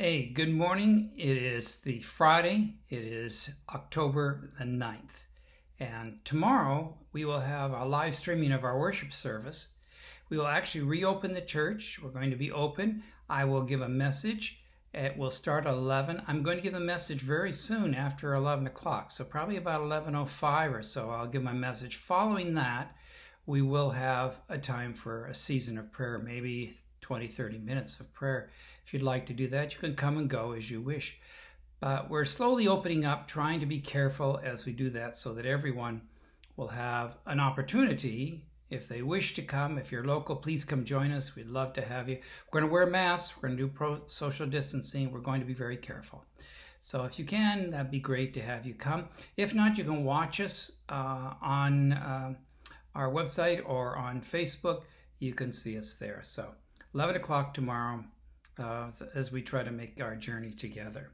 Hey, good morning. It is the Friday. It is October the 9th. And tomorrow we will have a live streaming of our worship service. We will actually reopen the church. We're going to be open. I will give a message. It will start at 11. I'm going to give a message very soon after 11 o'clock. So probably about 11.05 or so, I'll give my message. Following that, we will have a time for a season of prayer, maybe 20, 30 minutes of prayer. If you'd like to do that, you can come and go as you wish. But we're slowly opening up, trying to be careful as we do that so that everyone will have an opportunity. If they wish to come, if you're local, please come join us. We'd love to have you. We're going to wear masks. We're going to do pro social distancing. We're going to be very careful. So if you can, that'd be great to have you come. If not, you can watch us uh, on uh, our website or on Facebook. You can see us there. So 11 o'clock tomorrow uh, as we try to make our journey together.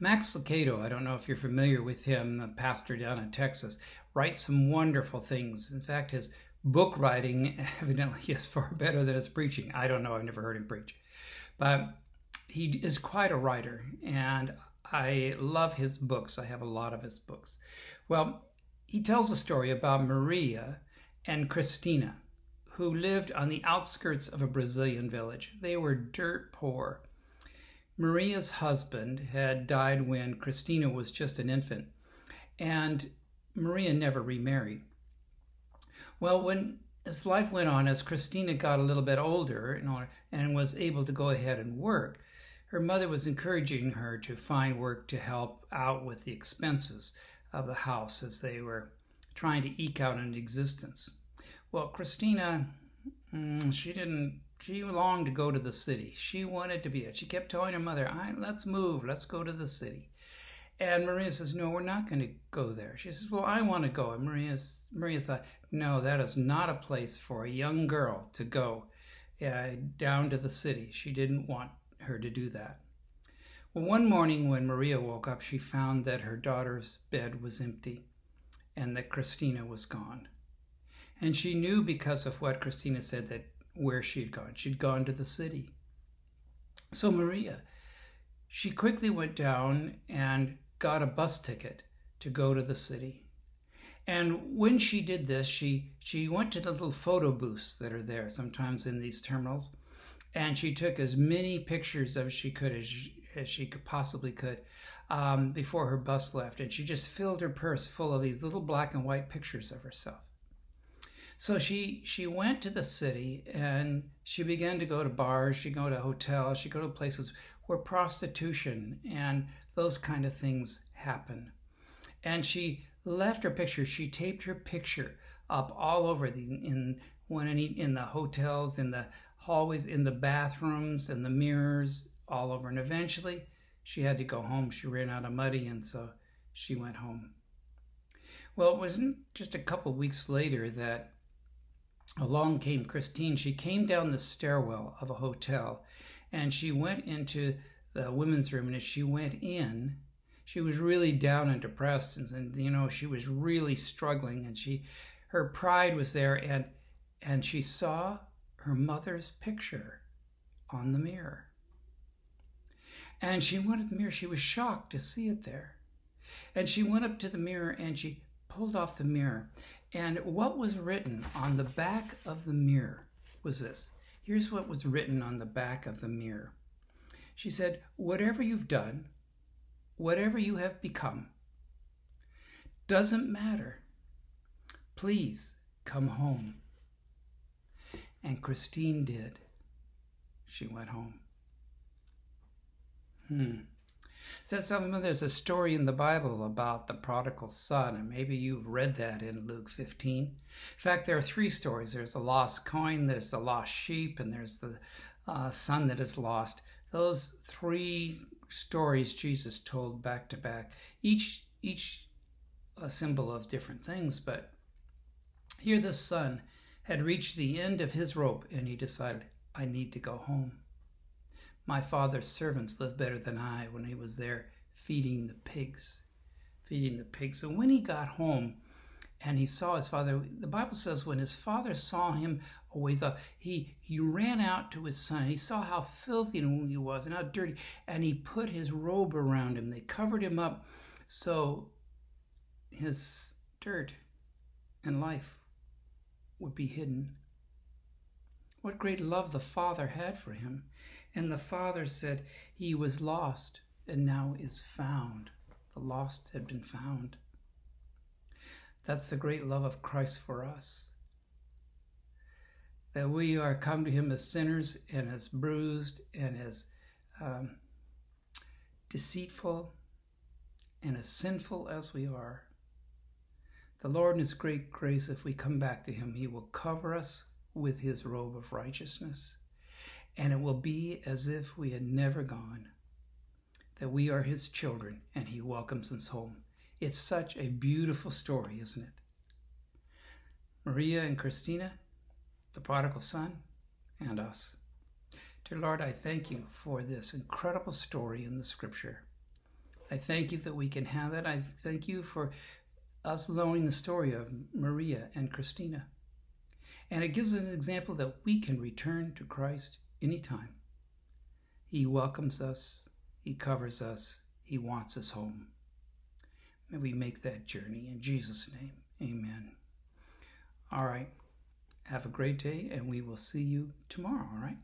Max Lucado, I don't know if you're familiar with him, the pastor down in Texas, writes some wonderful things. In fact, his book writing evidently is far better than his preaching. I don't know, I've never heard him preach. But he is quite a writer, and I love his books. I have a lot of his books. Well, he tells a story about Maria and Christina who lived on the outskirts of a Brazilian village. They were dirt poor. Maria's husband had died when Christina was just an infant, and Maria never remarried. Well, when as life went on, as Christina got a little bit older and was able to go ahead and work, her mother was encouraging her to find work to help out with the expenses of the house as they were trying to eke out an existence. Well, Christina, mm, she didn't. She longed to go to the city. She wanted to be it. She kept telling her mother, "I let's move. Let's go to the city." And Maria says, "No, we're not going to go there." She says, "Well, I want to go." And Maria, Maria thought, "No, that is not a place for a young girl to go uh, down to the city." She didn't want her to do that. Well, one morning when Maria woke up, she found that her daughter's bed was empty and that Christina was gone. And she knew because of what Christina said that where she'd gone. She'd gone to the city. So Maria, she quickly went down and got a bus ticket to go to the city. And when she did this, she she went to the little photo booths that are there sometimes in these terminals, and she took as many pictures as she could as she, as she could possibly could um, before her bus left, and she just filled her purse full of these little black and white pictures of herself. So she she went to the city and she began to go to bars, she go to hotels, she go to places where prostitution and those kind of things happen. And she left her picture, she taped her picture up all over the in when in, in the hotels, in the hallways, in the bathrooms, and the mirrors, all over. And eventually she had to go home. She ran out of money and so she went home. Well, it wasn't just a couple weeks later that along came Christine. She came down the stairwell of a hotel and she went into the women's room. And as she went in, she was really down and depressed and, and you know she was really struggling and she her pride was there and and she saw her mother's picture on the mirror and she went at the mirror she was shocked to see it there and she went up to the mirror and she pulled off the mirror and what was written on the back of the mirror was this. Here's what was written on the back of the mirror. She said, Whatever you've done, whatever you have become, doesn't matter. Please come home. And Christine did. She went home. Hmm. Said something, there's a story in the Bible about the prodigal son, and maybe you've read that in Luke 15. In fact, there are three stories there's the lost coin, there's the lost sheep, and there's the uh, son that is lost. Those three stories Jesus told back to back, each, each a symbol of different things, but here the son had reached the end of his rope and he decided, I need to go home. My father's servants lived better than I when he was there feeding the pigs. Feeding the pigs. So when he got home and he saw his father, the Bible says when his father saw him ways off. He he ran out to his son and he saw how filthy he was and how dirty, and he put his robe around him. They covered him up so his dirt and life would be hidden. What great love the Father had for him. And the Father said, He was lost and now is found. The lost had been found. That's the great love of Christ for us. That we are come to Him as sinners and as bruised and as um, deceitful and as sinful as we are. The Lord, in His great grace, if we come back to Him, He will cover us with His robe of righteousness. And it will be as if we had never gone, that we are His children and He welcomes us home. It's such a beautiful story, isn't it? Maria and Christina, the prodigal son, and us. Dear Lord, I thank you for this incredible story in the scripture. I thank you that we can have that. I thank you for us knowing the story of Maria and Christina. And it gives us an example that we can return to Christ anytime. He welcomes us, He covers us, He wants us home. May we make that journey in Jesus' name. Amen. All right. Have a great day, and we will see you tomorrow, all right?